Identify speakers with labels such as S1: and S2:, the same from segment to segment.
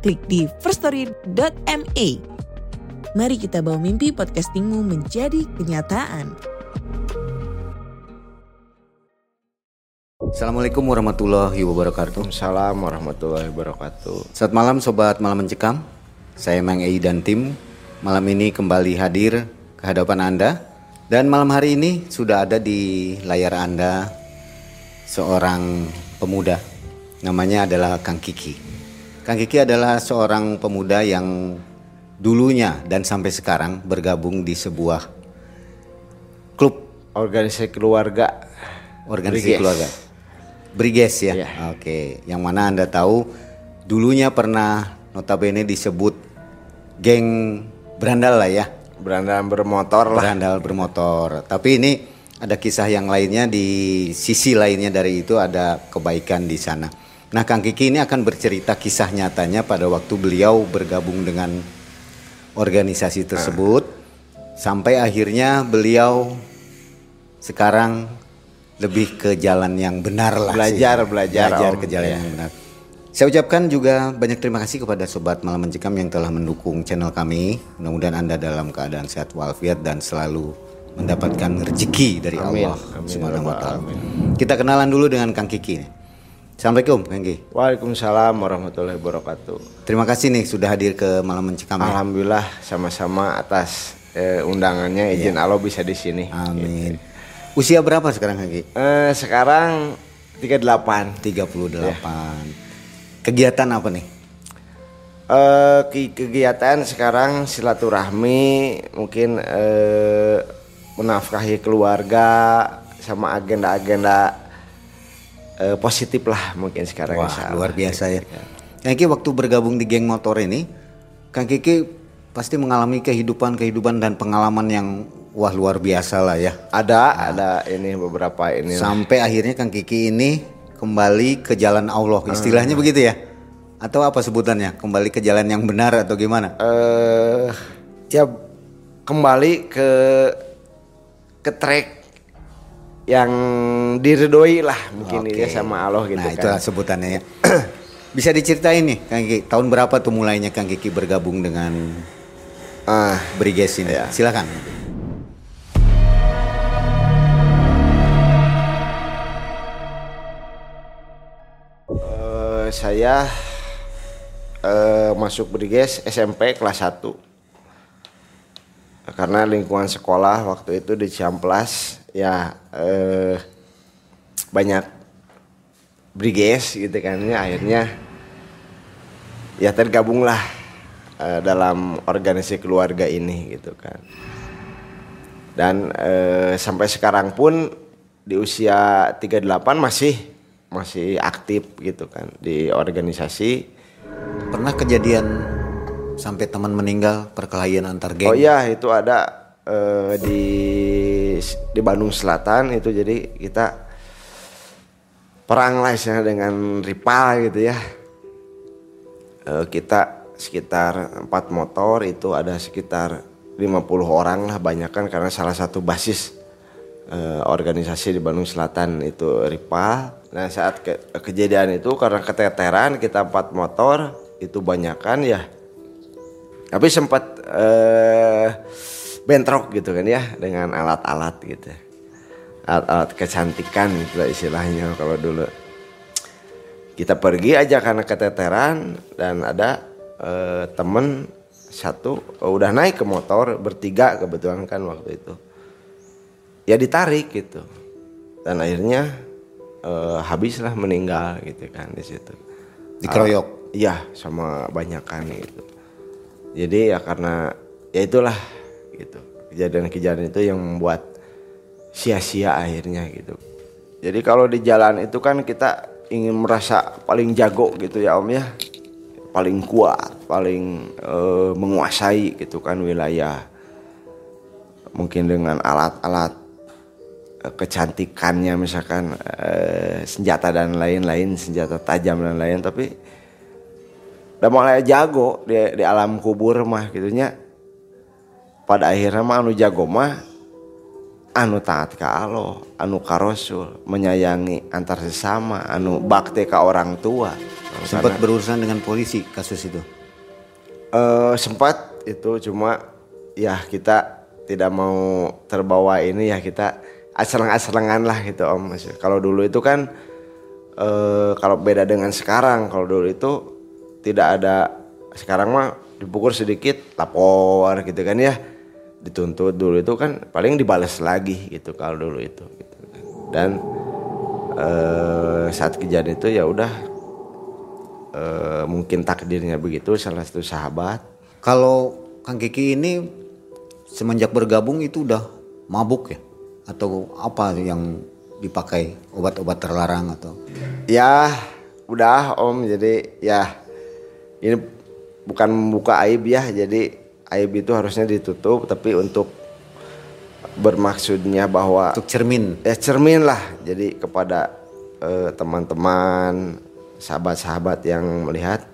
S1: klik di firststory.me. Mari kita bawa mimpi podcastingmu menjadi kenyataan.
S2: Assalamualaikum warahmatullahi wabarakatuh.
S3: Waalaikumsalam warahmatullahi wabarakatuh.
S2: Selamat malam sobat malam mencekam. Saya Mang Ei dan tim malam ini kembali hadir ke hadapan Anda dan malam hari ini sudah ada di layar Anda seorang pemuda namanya adalah Kang Kiki. Kang Kiki adalah seorang pemuda yang dulunya dan sampai sekarang bergabung di sebuah klub
S3: Organisasi keluarga.
S2: organisasi
S3: Briges.
S2: keluarga. Briges ya.
S3: Iya.
S2: Oke, yang mana Anda tahu dulunya pernah notabene disebut geng berandal lah ya.
S3: Berandal bermotor lah.
S2: Berandal bermotor. Tapi ini ada kisah yang lainnya di sisi lainnya dari itu ada kebaikan di sana. Nah, Kang Kiki ini akan bercerita kisah nyatanya pada waktu beliau bergabung dengan organisasi tersebut sampai akhirnya beliau sekarang lebih ke jalan yang benar lah
S3: Belajar,
S2: sih.
S3: belajar,
S2: belajar
S3: Om.
S2: ke jalan
S3: Iya.
S2: yang benar. Saya ucapkan juga banyak terima kasih kepada sobat Malam Mencekam yang telah mendukung channel kami. Mudah-mudahan Anda dalam keadaan sehat walafiat dan selalu mendapatkan rezeki dari
S3: Amin.
S2: Allah
S3: Amin.
S2: Subhanahu wa taala.
S3: Amin.
S2: Kita kenalan dulu dengan Kang Kiki. Assalamualaikum Kang Kiki.
S3: Waalaikumsalam warahmatullahi wabarakatuh.
S2: Terima kasih nih sudah hadir ke Malam Mencekam. ya.
S3: Alhamdulillah sama-sama atas eh, undangannya izin Allah bisa di sini.
S2: Amin. Usia berapa sekarang Kang Kiki?
S3: Eh, sekarang 38.
S2: 38. Kegiatan apa nih?
S3: Eh, ke- kegiatan sekarang silaturahmi mungkin eh, menafkahi keluarga sama agenda-agenda eh, positif lah mungkin sekarang
S2: Wah,
S3: insya
S2: luar biasa ya. Kang Kiki waktu bergabung di geng motor ini, Kang Kiki pasti mengalami kehidupan-kehidupan dan pengalaman yang wah luar biasa lah ya.
S3: Ada ada ini beberapa ini.
S2: Sampai akhirnya Kang Kiki ini kembali ke jalan Allah, istilahnya begitu ya? Atau apa sebutannya? Kembali ke jalan yang benar atau gimana?
S3: eh ya kembali ke ke track yang diridoi lah mungkin
S2: Oke.
S3: ya sama Allah gitu
S2: nah,
S3: kan.
S2: itulah sebutannya ya. Bisa diceritain nih, Kang Kiki, tahun berapa tuh mulainya Kang Kiki bergabung dengan
S3: Ah,
S2: Briges ini?
S3: Iya.
S2: Silakan.
S3: eh, saya eh, masuk Briges SMP kelas 1 karena lingkungan sekolah waktu itu di Ciamplas ya eh, banyak Briges gitu kan. Ya akhirnya ya tergabunglah eh, dalam organisasi keluarga ini gitu kan. Dan eh, sampai sekarang pun di usia 38 masih masih aktif gitu kan di organisasi.
S2: Pernah kejadian sampai teman meninggal perkelahian antar geng?
S3: Oh iya itu ada eh, di di Bandung Selatan itu jadi kita perang lah istilahnya dengan rival gitu ya. Eh, kita sekitar empat motor itu ada sekitar 50 orang lah banyak kan karena salah satu basis eh, organisasi di Bandung Selatan itu rival. Nah saat ke- kejadian itu karena keteteran kita empat motor itu banyakan ya tapi sempat eh bentrok gitu kan ya dengan alat-alat gitu. Alat-alat kecantikan gitu lah istilahnya kalau dulu. Kita pergi aja karena keteteran dan ada eh, temen satu oh, udah naik ke motor bertiga kebetulan kan waktu itu. Ya ditarik gitu. Dan akhirnya eh, habislah meninggal gitu kan di situ.
S2: Dikeroyok.
S3: Iya sama banyakan gitu. Jadi ya karena ya itulah gitu. Kejadian-kejadian itu yang membuat sia-sia akhirnya gitu. Jadi kalau di jalan itu kan kita ingin merasa paling jago gitu ya Om ya, paling kuat paling uh, menguasai gitu kan wilayah. Mungkin dengan alat-alat uh, kecantikannya misalkan uh, senjata dan lain-lain senjata tajam dan lain tapi udah mulai jago di, di alam kubur mah gitunya pada akhirnya mah anu jago mah anu taat ke Allah, anu ka Rasul, menyayangi antar sesama, anu bakti ke orang tua.
S2: Sempat berurusan dengan polisi kasus itu?
S3: Uh, sempat itu cuma ya kita tidak mau terbawa ini ya kita aserang-aserangan lah gitu om. Kalau dulu itu kan uh, kalau beda dengan sekarang, kalau dulu itu tidak ada sekarang mah dipukul sedikit lapor gitu kan ya dituntut dulu itu kan paling dibalas lagi gitu kalau dulu itu gitu. dan uh, saat kejadian itu ya udah uh, mungkin takdirnya begitu salah satu sahabat.
S2: Kalau Kang Kiki ini semenjak bergabung itu udah mabuk ya? Atau apa yang dipakai? Obat-obat terlarang atau?
S3: Ya udah om. Jadi ya ini bukan membuka aib ya. Jadi aib itu harusnya ditutup tapi untuk bermaksudnya bahwa
S2: untuk cermin.
S3: Ya cermin lah. Jadi kepada teman teman-teman sahabat-sahabat yang melihat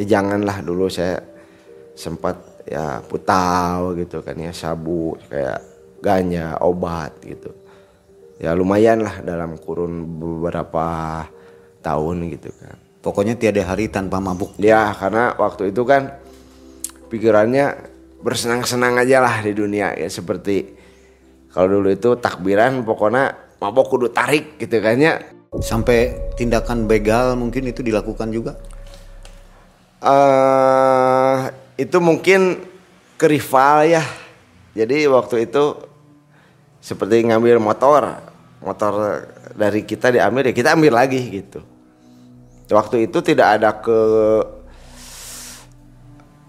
S3: ya janganlah dulu saya sempat ya putau gitu kan ya sabu kayak ganja obat gitu. Ya lumayan lah dalam kurun beberapa tahun gitu kan.
S2: Pokoknya tiada hari tanpa mabuk.
S3: Ya karena waktu itu kan pikirannya bersenang-senang aja lah di dunia ya seperti kalau dulu itu takbiran pokoknya mabok kudu tarik gitu kan ya.
S2: Sampai tindakan begal mungkin itu dilakukan juga?
S3: Uh, itu mungkin ke rival ya. Jadi waktu itu seperti ngambil motor motor dari kita diambil ya kita ambil lagi gitu. Waktu itu tidak ada ke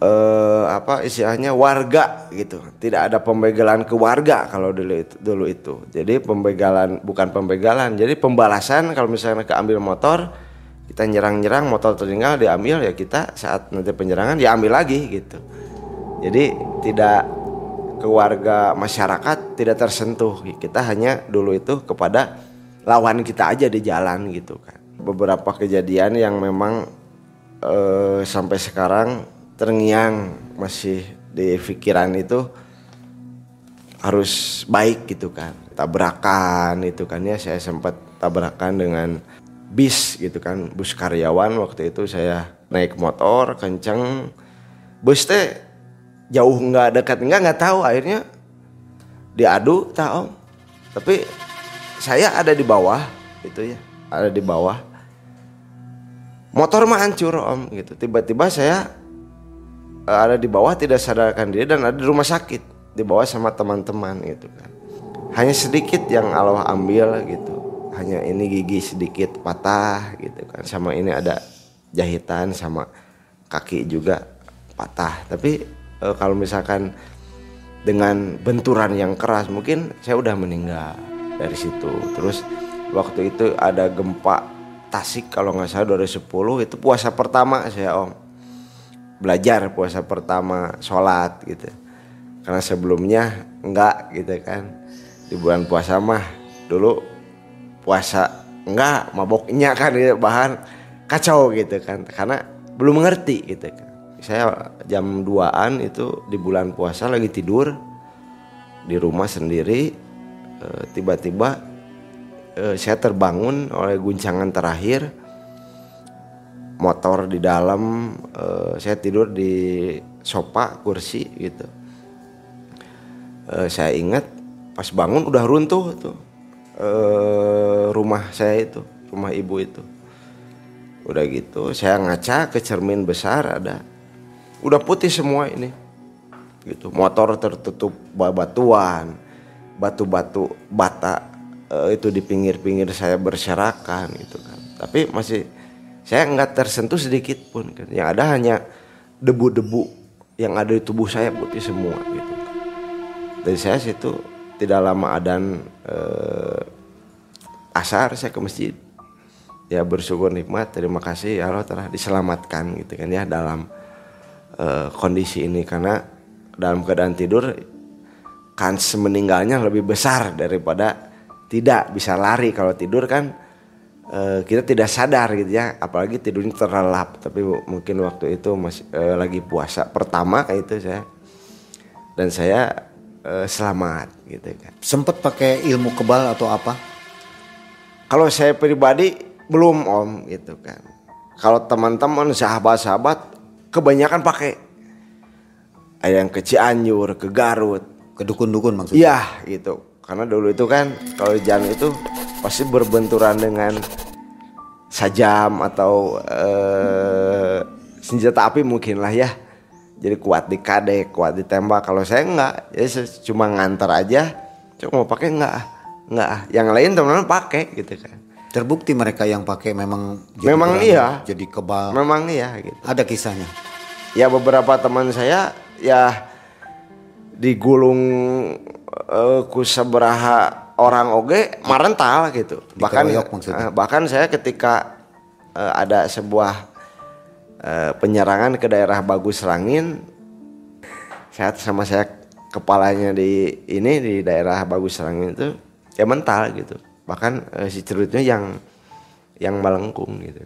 S3: eh, apa istilahnya warga gitu. Tidak ada pembegalan ke warga kalau dulu itu, dulu itu. Jadi pembegalan bukan pembegalan, jadi pembalasan kalau misalnya keambil motor kita nyerang-nyerang motor tertinggal diambil ya kita saat nanti penyerangan diambil lagi gitu. Jadi tidak ke warga masyarakat tidak tersentuh. Kita hanya dulu itu kepada lawan kita aja di jalan gitu kan. Beberapa kejadian yang memang eh, sampai sekarang terngiang masih di pikiran itu harus baik gitu kan. Tabrakan itu kan ya saya sempat tabrakan dengan bis gitu kan. Bus karyawan waktu itu saya naik motor kenceng. Bus teh jauh nggak dekat nggak nggak tahu. Akhirnya diadu tahu tapi saya ada di bawah gitu ya ada di bawah. Motor mah hancur om gitu. Tiba-tiba saya ada di bawah tidak sadarkan diri dan ada di rumah sakit. Di bawah sama teman-teman gitu kan. Hanya sedikit yang Allah ambil gitu. Hanya ini gigi sedikit patah gitu kan. Sama ini ada jahitan sama kaki juga patah. Tapi e, kalau misalkan dengan benturan yang keras mungkin saya udah meninggal dari situ. Terus waktu itu ada gempa Tasik kalau nggak salah 2010 itu puasa pertama saya om belajar puasa pertama sholat gitu. Karena sebelumnya enggak gitu kan. Di bulan puasa mah dulu puasa enggak maboknya kan gitu, bahan kacau gitu kan. Karena belum mengerti gitu kan. Saya jam 2an itu di bulan puasa lagi tidur di rumah sendiri eh, tiba-tiba eh, saya terbangun oleh guncangan terakhir motor di dalam uh, saya tidur di sofa kursi gitu. Uh, saya ingat pas bangun udah runtuh tuh uh, rumah saya itu rumah ibu itu. Udah gitu saya ngaca ke cermin besar ada. Udah putih semua ini. Gitu motor tertutup batuan batu-batu bata uh, itu di pinggir-pinggir saya berserakan gitu kan. Tapi masih saya nggak tersentuh sedikit pun kan. yang ada hanya debu-debu yang ada di tubuh saya putih semua gitu. Dari saya situ tidak lama adan eh, asar saya ke masjid. Ya bersyukur nikmat terima kasih ya Allah telah diselamatkan gitu kan ya dalam eh, kondisi ini. Karena dalam keadaan tidur kans meninggalnya lebih besar daripada tidak bisa lari. Kalau tidur kan eh, kita tidak sadar gitu ya apalagi tidurnya terlelap tapi mungkin waktu itu masih eh, lagi puasa pertama itu saya dan saya eh, selamat gitu kan
S2: Sempet pakai ilmu kebal atau apa?
S3: kalau saya pribadi belum om gitu kan kalau teman-teman sahabat-sahabat kebanyakan pakai ada yang ke Cianjur ke Garut
S2: Ke dukun-dukun maksudnya?
S3: Iya gitu. Karena dulu itu kan kalau jalan itu pasti berbenturan dengan sajam atau eh, senjata api mungkin lah ya. Jadi kuat di kadek, kuat ditembak. Kalau saya enggak, jadi saya cuma ngantar aja. Cuma mau pakai enggak? Enggak. Yang lain teman-teman pakai gitu kan.
S2: Terbukti mereka yang pakai memang jadi
S3: Memang
S2: berani,
S3: iya.
S2: Jadi kebal.
S3: Memang iya gitu.
S2: Ada kisahnya.
S3: ya beberapa teman saya ya digulung eh, ku sabaraha orang oge marental gitu bahkan eh, bahkan saya ketika eh, ada sebuah eh, penyerangan ke daerah Bagus Rangin saya sama saya kepalanya di ini di daerah Bagus Rangin itu ya mental gitu bahkan eh, si cerutnya yang yang melengkung gitu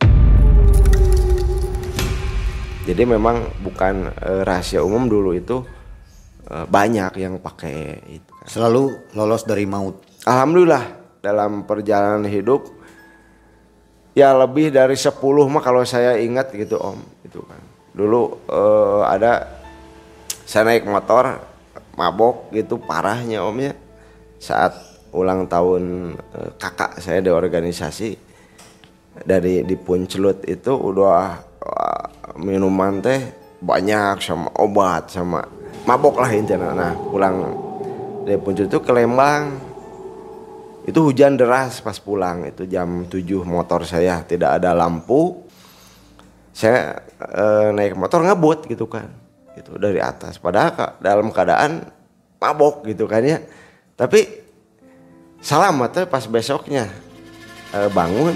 S3: jadi memang bukan eh, rahasia umum dulu itu eh, banyak yang pakai itu kan.
S2: Selalu lolos dari maut.
S3: Alhamdulillah dalam perjalanan hidup ya lebih dari 10 mah kalau saya ingat gitu Om itu kan. Dulu eh, ada saya naik motor mabok gitu parahnya Om ya. Saat ulang tahun eh, kakak saya di organisasi dari di Puncelut itu udah wah, minuman teh banyak sama obat sama mabok lah intinya. Nah pulang dari Puncelut itu ke Lembang itu hujan deras pas pulang. Itu jam 7 motor saya. Tidak ada lampu. Saya eh, naik motor ngebut gitu kan. Gitu dari atas. Padahal ka- dalam keadaan mabok gitu kan ya. Tapi selamat tuh pas besoknya. Eh, bangun.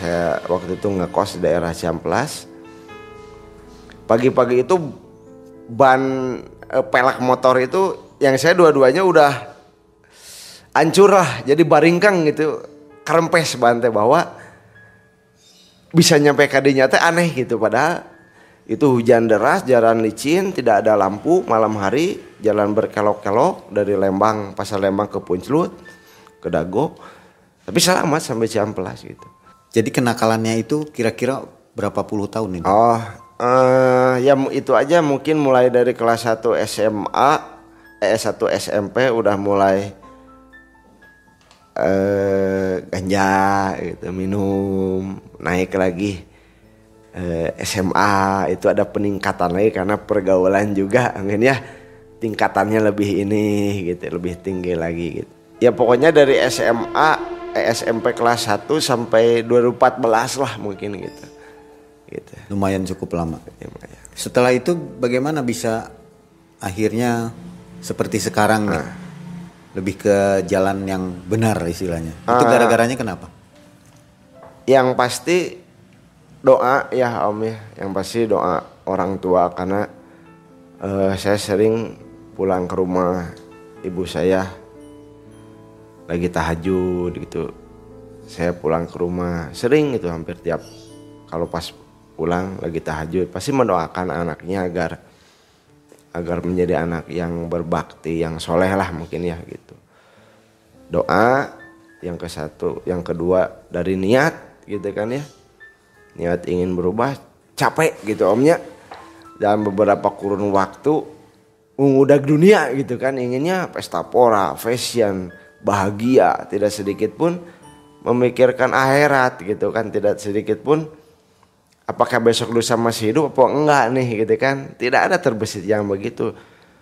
S3: Saya waktu itu ngekos di daerah Ciamplas. Pagi-pagi itu ban eh, pelak motor itu yang saya dua-duanya udah hancur lah jadi baringkang gitu. Kerempes bantai bahwa bisa nyampe kadinya teh aneh gitu padahal itu hujan deras jalan licin tidak ada lampu malam hari jalan berkelok-kelok dari Lembang pasar Lembang ke Puncelut ke Dago. Tapi selamat sampai Ciamplas gitu.
S2: Jadi kenakalannya itu kira-kira berapa puluh tahun ini?
S3: Oh, eh ya itu aja mungkin mulai dari kelas 1 SMA, eh 1 SMP udah mulai eh ganja gitu, minum, naik lagi eh, SMA itu ada peningkatan lagi karena pergaulan juga mungkin ya tingkatannya lebih ini gitu, lebih tinggi lagi gitu. Ya pokoknya dari SMA eh, SMP kelas 1 sampai 2014 lah mungkin gitu. Gitu.
S2: Lumayan cukup lama.
S3: Ya, lumayan.
S2: Setelah itu bagaimana bisa akhirnya seperti sekarang nih? Lebih ke jalan yang benar istilahnya. Itu gara-garanya kenapa?
S3: Yang pasti doa ya Om ya, yang pasti doa orang tua karena eh, saya sering pulang ke rumah ibu saya lagi tahajud gitu. Saya pulang ke rumah sering itu hampir tiap kalau pas pulang lagi tahajud pasti mendoakan anaknya agar agar menjadi anak yang berbakti, yang soleh lah mungkin ya gitu. Doa yang ke satu, yang kedua dari niat gitu kan ya. Niat ingin berubah, capek gitu omnya. Dalam beberapa kurun waktu mengudak dunia gitu kan, inginnya pesta pora, fashion, bahagia, tidak sedikit pun memikirkan akhirat gitu kan, tidak sedikit pun apakah besok lusa masih hidup apa enggak nih gitu kan. Tidak ada terbesit yang begitu.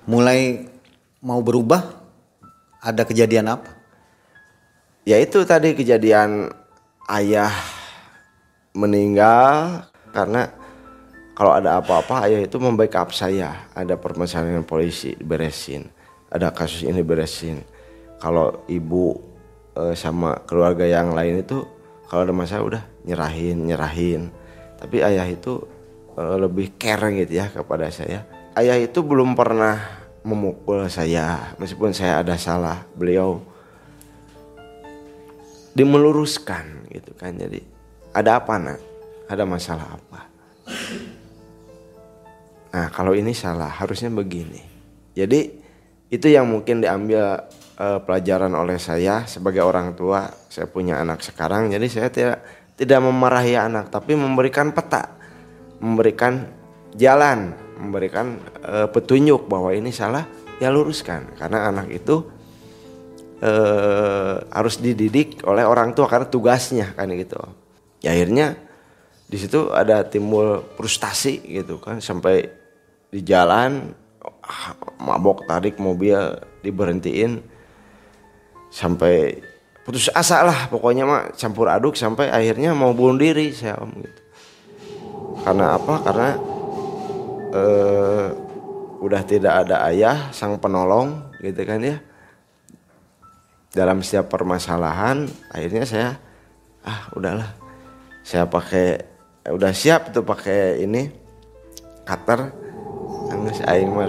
S2: Mulai mau berubah ada kejadian apa?
S3: Ya itu tadi kejadian ayah meninggal karena kalau ada apa-apa ayah itu membackup saya. Ada permasalahan polisi diberesin, ada kasus ini beresin. Kalau ibu eh, sama keluarga yang lain itu kalau ada masalah udah nyerahin, nyerahin. Tapi ayah itu uh, lebih care gitu ya kepada saya. Ayah itu belum pernah memukul saya meskipun saya ada salah. Beliau dimeluruskan gitu kan. Jadi ada apa nak? Ada masalah apa? Nah kalau ini salah harusnya begini. Jadi itu yang mungkin diambil uh, pelajaran oleh saya sebagai orang tua. Saya punya anak sekarang, jadi saya tidak tidak memarahi anak, tapi memberikan peta, memberikan jalan, memberikan uh, petunjuk bahwa ini salah, ya luruskan. Karena anak itu uh, harus dididik oleh orang tua karena tugasnya kan gitu. Ya, akhirnya di situ ada timbul frustasi gitu kan sampai di jalan mabok tarik mobil diberhentiin sampai putus asa lah pokoknya mah campur aduk sampai akhirnya mau bunuh diri saya om gitu. Karena apa? Karena eh, udah tidak ada ayah sang penolong gitu kan ya. Dalam setiap permasalahan akhirnya saya ah udahlah. Saya pakai udah siap tuh pakai ini cutter. Anggus aing mah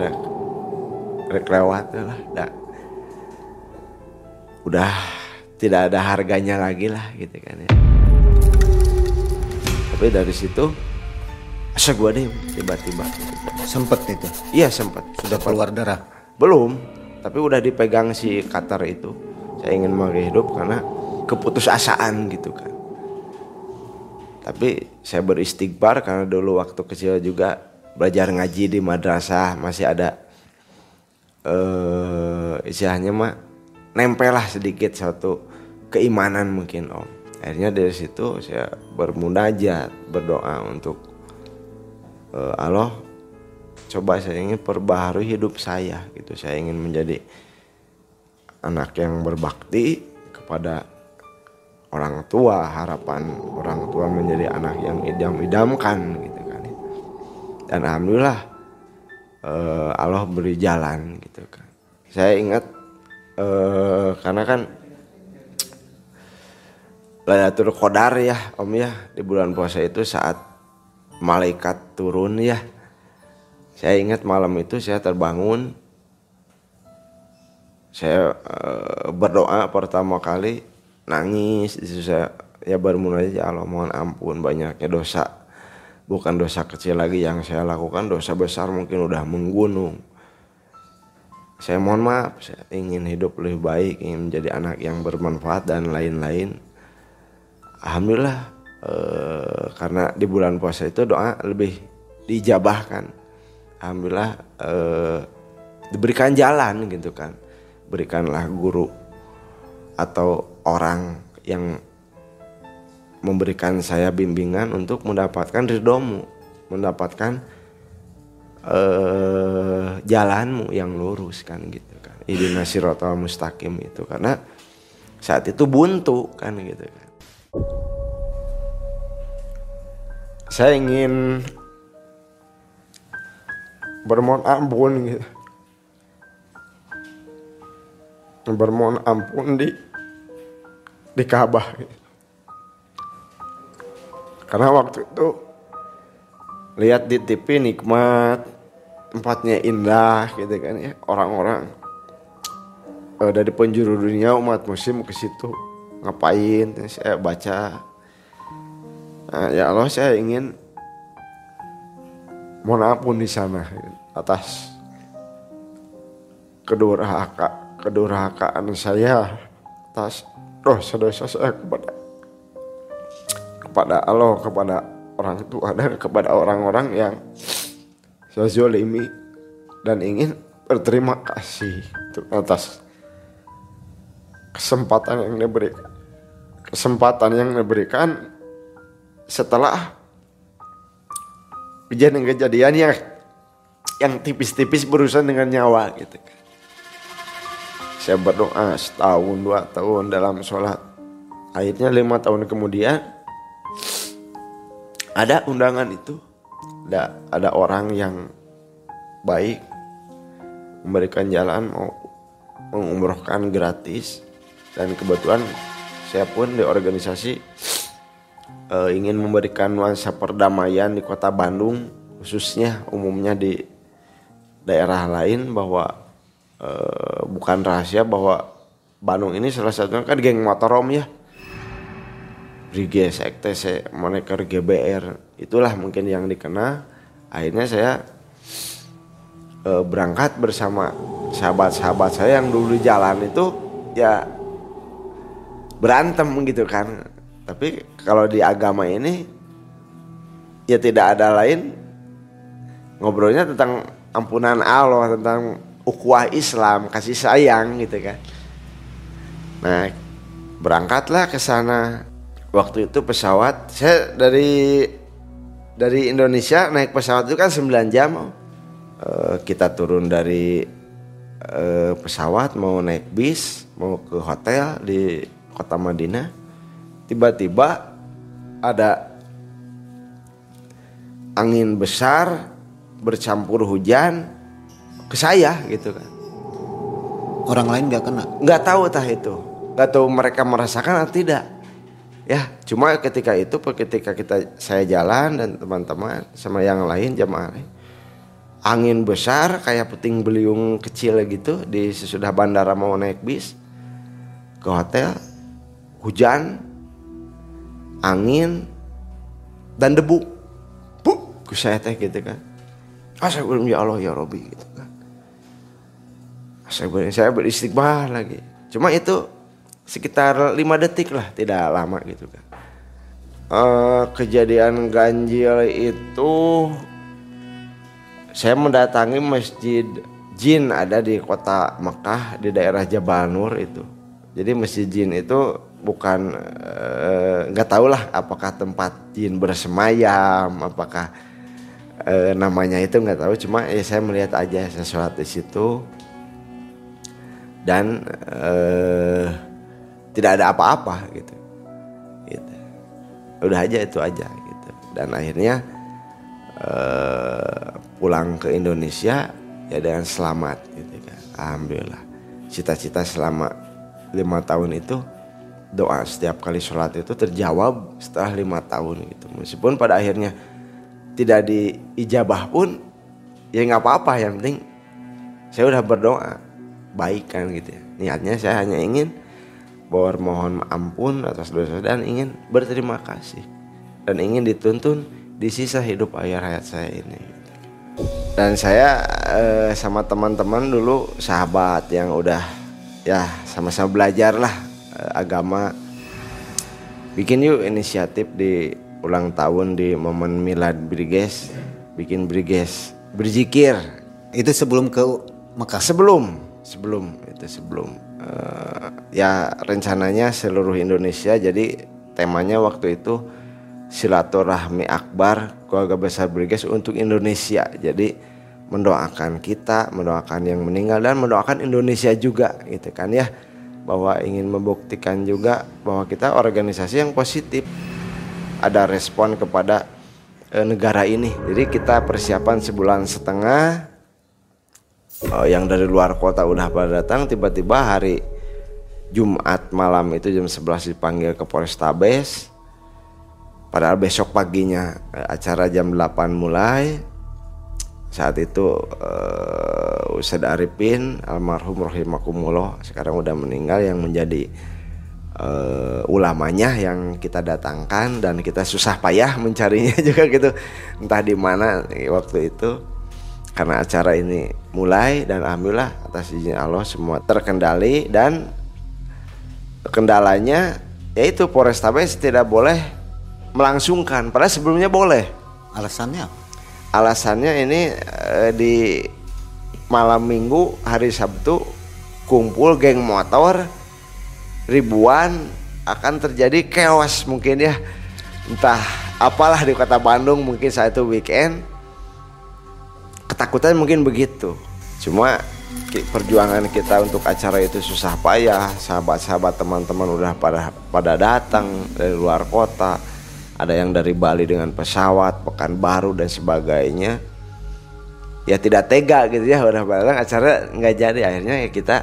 S3: rek lewat lah dah. Udah tidak ada harganya lagi lah gitu kan ya. Tapi dari situ asa gua deh tiba-tiba.
S2: Sempet itu?
S3: Iya sempet.
S2: Sudah keluar darah?
S3: Belum tapi udah dipegang si Qatar itu. Saya ingin mengakhiri hidup karena keputusasaan gitu kan. Tapi saya beristighbar karena dulu waktu kecil juga belajar ngaji di madrasah masih ada eh istilahnya mah nempel lah sedikit satu keimanan mungkin om. Akhirnya dari situ saya bermunajat berdoa untuk uh, Allah coba saya ingin perbaharui hidup saya gitu. Saya ingin menjadi anak yang berbakti kepada orang tua harapan orang tua menjadi anak yang idam-idamkan gitu kan. Dan alhamdulillah uh, Allah beri jalan gitu kan. Saya ingat uh, karena kan Lailatul Qadar ya Om ya. Di bulan puasa itu saat malaikat turun ya. Saya ingat malam itu saya terbangun. Saya uh, berdoa pertama kali nangis. Saya ya bermunajat ya Allah mohon ampun banyaknya dosa. Bukan dosa kecil lagi yang saya lakukan dosa besar mungkin udah menggunung. Saya mohon maaf saya ingin hidup lebih baik ingin menjadi anak yang bermanfaat dan lain-lain alhamdulillah eh, karena di bulan puasa itu doa lebih dijabahkan alhamdulillah eh, diberikan jalan gitu kan berikanlah guru atau orang yang memberikan saya bimbingan untuk mendapatkan ridhomu, mendapatkan uh, jalanmu yang lurus kan gitu kan. Idina siratal mustaqim itu karena saat itu buntu kan gitu kan. Saya ingin bermohon ampun gitu. Bermohon ampun di di Ka'bah gitu karena waktu itu lihat di TV nikmat, tempatnya indah gitu kan ya. Orang-orang uh, dari penjuru dunia umat muslim ke situ ngapain? Saya baca. Nah, ya Allah saya ingin mohon ampun di sana atas kedurhaka kedurhakaan saya atas dosa-dosa saya kepada kepada Allah, kepada orang tua dan kepada orang-orang yang saya zolimi dan ingin berterima kasih atas kesempatan yang diberikan kesempatan yang diberikan setelah kejadian-kejadian yang yang tipis-tipis berurusan dengan nyawa gitu. Saya berdoa setahun dua tahun dalam sholat. Akhirnya lima tahun kemudian ada undangan itu. Ada ada orang yang baik memberikan jalan mau mengumrohkan gratis. Dan kebetulan saya pun di organisasi uh, ingin memberikan nuansa perdamaian di kota Bandung khususnya umumnya di daerah lain bahwa uh, bukan rahasia bahwa Bandung ini salah satunya kan geng motorom ya. Riges, XTC, Moneker, GBR itulah mungkin yang dikenal akhirnya saya uh, berangkat bersama sahabat-sahabat saya yang dulu di jalan itu ya berantem gitu kan tapi kalau di agama ini ya tidak ada lain ngobrolnya tentang ampunan Allah, tentang ukhuwah Islam, kasih sayang gitu kan. Nah, berangkatlah ke sana. Waktu itu pesawat saya dari dari Indonesia naik pesawat itu kan 9 jam. Uh, kita turun dari uh, pesawat mau naik bis, mau ke hotel di kota Madinah tiba-tiba ada angin besar bercampur hujan ke saya gitu kan.
S2: Orang lain nggak kena?
S3: Nggak tahu tah itu, nggak tahu mereka merasakan atau tidak. Ya, cuma ketika itu ketika kita saya jalan dan teman-teman sama yang lain jamaah angin besar kayak puting beliung kecil gitu di sesudah bandara mau naik bis ke hotel hujan angin dan debu. Bu saya teh gitu kan. Asa belum ya Allah ya Robi gitu kan. Saya saya beristighfar lagi. Cuma itu sekitar lima detik lah tidak lama gitu kan. Uh, kejadian ganjil itu saya mendatangi masjid jin ada di kota Mekah di daerah Jabal Nur itu. Jadi masjid jin itu bukan eh, nggak uh, tahu lah apakah tempat jin bersemayam apakah uh, namanya itu nggak tahu. Cuma ya saya melihat aja sesuatu di situ. Dan uh, tidak ada apa-apa gitu. Gitu. Udah aja itu aja gitu. Dan akhirnya uh, pulang ke Indonesia ya dengan selamat gitu kan. Alhamdulillah. Cita-cita selama lima tahun itu doa setiap kali sholat itu terjawab setelah lima tahun gitu. Meskipun pada akhirnya tidak diijabah pun ya nggak apa-apa yang penting saya udah berdoa. Baik kan gitu ya. Niatnya saya hanya ingin bahwa mohon ampun atas dosa dan ingin berterima kasih. Dan ingin dituntun di sisa hidup ayah hayat saya ini. Dan saya eh, sama teman-teman dulu sahabat yang udah ya sama-sama belajar lah agama. Bikin yuk inisiatif di ulang tahun di momen milad Briges bikin Briges berzikir.
S2: Itu sebelum ke Mekah?
S3: Sebelum sebelum itu sebelum. Uh, ya rencananya seluruh Indonesia jadi temanya waktu itu silaturahmi akbar keluarga besar Briges untuk Indonesia. Jadi mendoakan kita mendoakan yang meninggal dan mendoakan Indonesia juga gitu kan ya bahwa ingin membuktikan juga bahwa kita organisasi yang positif. Ada respon kepada e, negara ini. Jadi kita persiapan sebulan setengah e, yang dari luar kota udah pada datang tiba-tiba hari Jumat malam itu jam 11 dipanggil ke Polrestabes. Padahal besok paginya e, acara jam 8 mulai saat itu uh, Ustadz Arifin almarhum rohimakumullah sekarang udah meninggal yang menjadi uh, ulamanya yang kita datangkan dan kita susah payah mencarinya juga gitu. Entah di mana waktu itu karena acara ini mulai dan alhamdulillah atas izin Allah semua terkendali dan kendalanya yaitu Polrestabes tidak boleh melangsungkan. Padahal sebelumnya boleh.
S2: Alasannya apa?
S3: Alasannya ini eh, di malam minggu hari Sabtu kumpul geng motor ribuan akan terjadi chaos mungkin ya. Entah apalah di kota Bandung mungkin saat itu weekend. Ketakutan mungkin begitu. Cuma perjuangan kita untuk acara itu susah payah. Sahabat-sahabat teman-teman udah pada pada datang dari luar kota ada yang dari Bali dengan pesawat, pekan baru dan sebagainya. Ya tidak tega gitu ya udah bareng acara nggak jadi akhirnya ya kita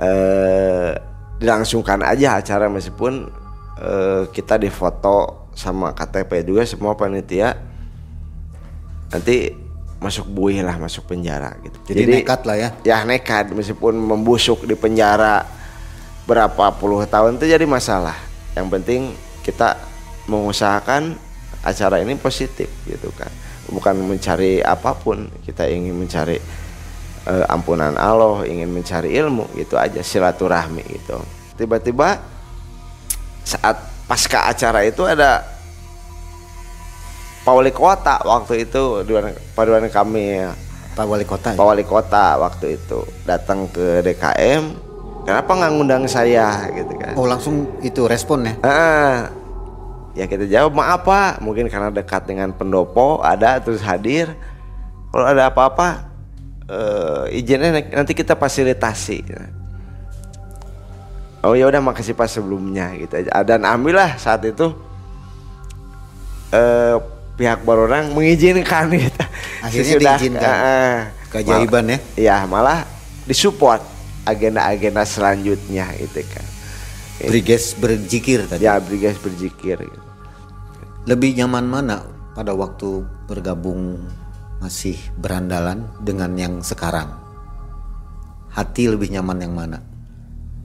S3: eh, dilangsungkan aja acara meskipun eh, kita difoto sama KTP juga semua panitia. Nanti masuk buih lah masuk penjara gitu.
S2: Jadi, nekat lah ya.
S3: ya nekat. Meskipun membusuk di penjara berapa puluh tahun itu jadi masalah. Yang penting kita mengusahakan acara ini positif gitu kan bukan mencari apa pun kita ingin mencari eh, ampunan Allah ingin mencari ilmu gitu aja silaturahmi gitu tiba-tiba saat pasca acara itu ada Pak Wali Kota waktu itu Pak Ridwan Kamil
S2: Pak Wali Kota. ya?
S3: Pak Wali Kota waktu itu datang ke DKM kenapa nggak ngundang saya gitu kan
S2: Oh langsung itu respon ya.
S3: Ah, ya kita jawab maaf pak mungkin karena dekat dengan pendopo ada terus hadir kalau ada apa-apa eh, izinnya nanti- kita fasilitasi oh ya udah makasih pak sebelumnya gitu aja dan alhamdulillah saat itu eh, pihak berorang mengizinkan gitu
S2: Akhirnya diizinkan. Keajaiban ya.
S3: Iya malah disupport agenda-agenda selanjutnya itu kan
S2: Briges berzikir tadi.
S3: ya brigas berzikir gitu.
S2: Lebih nyaman mana pada waktu bergabung masih berandalan dengan yang sekarang? Hati lebih nyaman yang mana?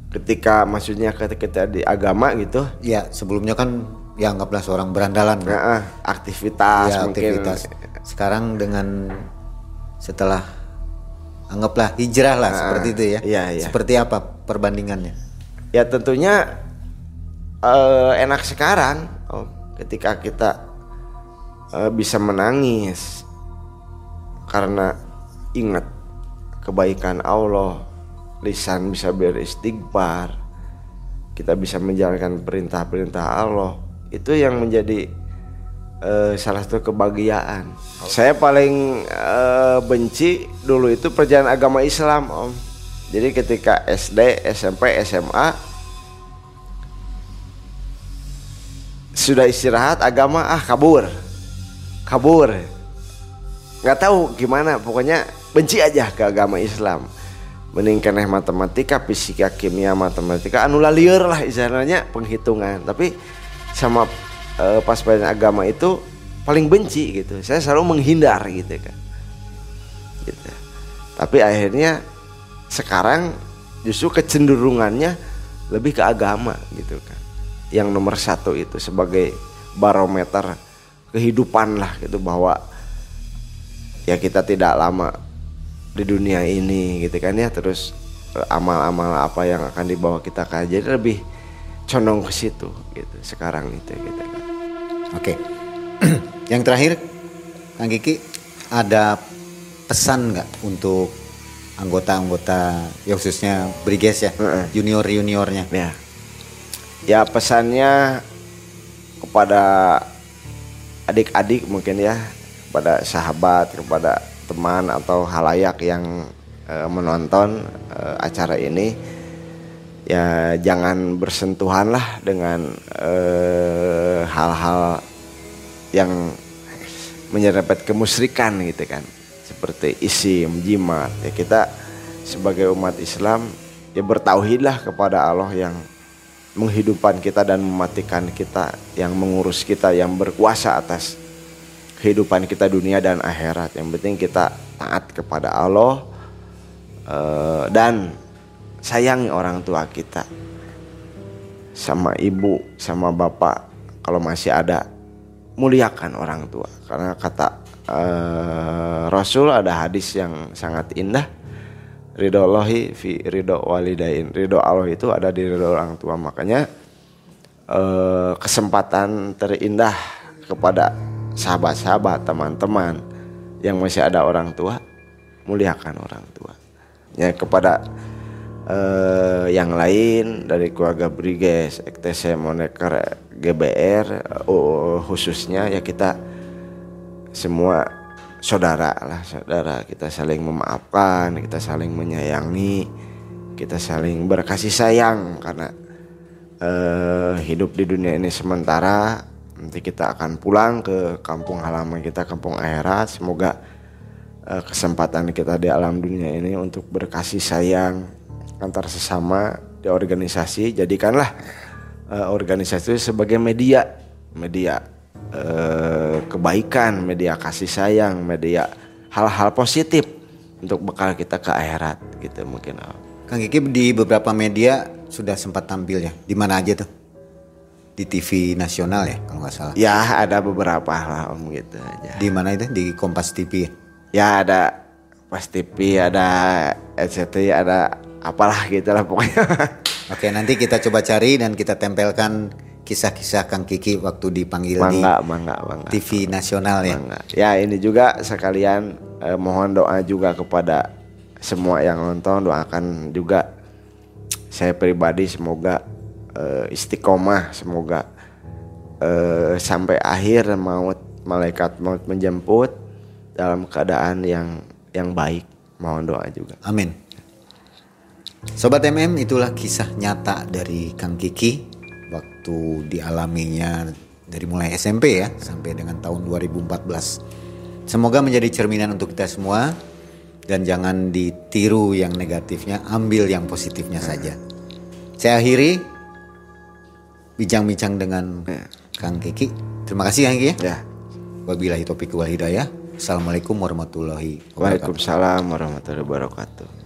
S3: ketika maksudnya ketika di agama gitu
S2: Ya sebelumnya kan ya anggaplah seorang berandalan.
S3: ya, ah, aktivitas
S2: ya,
S3: mungkin
S2: aktivitas. Sekarang dengan setelah anggaplah hijrah lah seperti itu ya.
S3: iya, iya.
S2: Seperti apa perbandingannya?
S3: ya tentunya eh, enak sekarang ketika kita eh, bisa menangis karena ingat kebaikan Allah lisan bisa beristighfar kita bisa menjalankan perintah-perintah Allah itu yang menjadi eh, salah satu kebahagiaan. Saya paling eh, benci dulu itu perjalanan agama Islam om. Jadi ketika SD SMP SMA sudah istirahat agama ah kabur. Kabur. Nggak tahu gimana pokoknya benci aja ke agama Islam. Mending matematika fisika kimia matematika anu liar lah istilahnya penghitungan. Tapi sama eh, pas pelajaran agama itu paling benci gitu. Saya selalu menghindar gitu kan. Gitu. Tapi akhirnya sekarang justru kecenderungannya lebih ke agama gitu kan yang nomor satu itu sebagai barometer kehidupan lah gitu bahwa ya kita tidak lama di dunia ini gitu kan ya terus eh, amal-amal apa yang akan dibawa kita ke jadi lebih condong ke situ gitu sekarang itu gitu kan
S2: Oke. yang terakhir, Kang Kiki ada pesan nggak untuk anggota-anggota ya khususnya Briges ya,
S3: Heeh.
S2: junior juniornya?
S3: ya ya pesannya kepada adik-adik mungkin ya kepada sahabat kepada teman atau halayak yang eh, menonton eh, acara ini ya jangan bersentuhan lah dengan eh, hal-hal yang menyerempet kemusyrikan gitu kan. Seperti isim jimat. Ya kita sebagai umat Islam ya bertauhidlah kepada Allah yang menghidupkan kita dan mematikan kita yang mengurus kita yang berkuasa atas kehidupan kita dunia dan akhirat. Yang penting kita taat kepada Allah eh, dan sayangi orang tua kita. Sama ibu sama bapak kalau masih ada muliakan orang tua. Karena kata eh, Rasul ada hadis yang sangat indah ridho Allahi fi ridho walidain. Ridho Allah itu ada di ridho orang tua. Makanya eh, kesempatan terindah kepada sahabat-sahabat teman-teman yang masih ada orang tua muliakan orang tua. Ya kepada eh, yang lain dari keluarga Briges, EKTC Moneker, GBR eh, khususnya ya kita semua saudara lah saudara. Kita saling memaafkan kita saling menyayangi kita saling berkasih sayang. Karena eh, hidup di dunia ini sementara nanti kita akan pulang ke kampung halaman kita kampung akhirat. Semoga eh, kesempatan kita di alam dunia ini untuk berkasih sayang antar sesama di organisasi. Jadikanlah eh, organisasi sebagai media. Media eh, kebaikan, media kasih sayang, media hal-hal positif untuk bekal kita ke akhirat gitu mungkin.
S2: Kang Kiki di beberapa media sudah sempat tampil ya. Di mana aja tuh? Di TV nasional ya kalau nggak salah.
S3: Ya ada beberapa lah om gitu aja.
S2: Di mana itu? Di Kompas TV ya?
S3: Ya ada Pas TV, ada RCTI, ada apalah gitu lah pokoknya.
S2: Oke nanti kita coba cari dan kita tempelkan kisah-kisah Kang Kiki waktu dipanggil di
S3: Bangga, bangga, bangga.
S2: TV nasional ya.
S3: Bangga. Ya ini juga sekalian eh, mohon doa juga kepada semua yang nonton doakan juga saya pribadi semoga eh, istiqomah semoga eh, sampai akhir maut malaikat maut menjemput dalam keadaan yang yang baik mohon doa juga
S2: Amin. Sobat MM itulah kisah nyata dari Kang Kiki waktu dialaminya dari mulai SMP ya sampai dengan tahun 2014. Semoga menjadi cerminan untuk kita semua dan jangan ditiru yang negatifnya, ambil yang positifnya saja. Saya akhiri bincang-bincang dengan Kang Kiki. Terima kasih Kang Kiki.
S3: ya
S2: Wabillahi taufiq wal hidayah. Assalamualaikum warahmatullahi wabarakatuh.
S3: Waalaikumsalam warahmatullahi wabarakatuh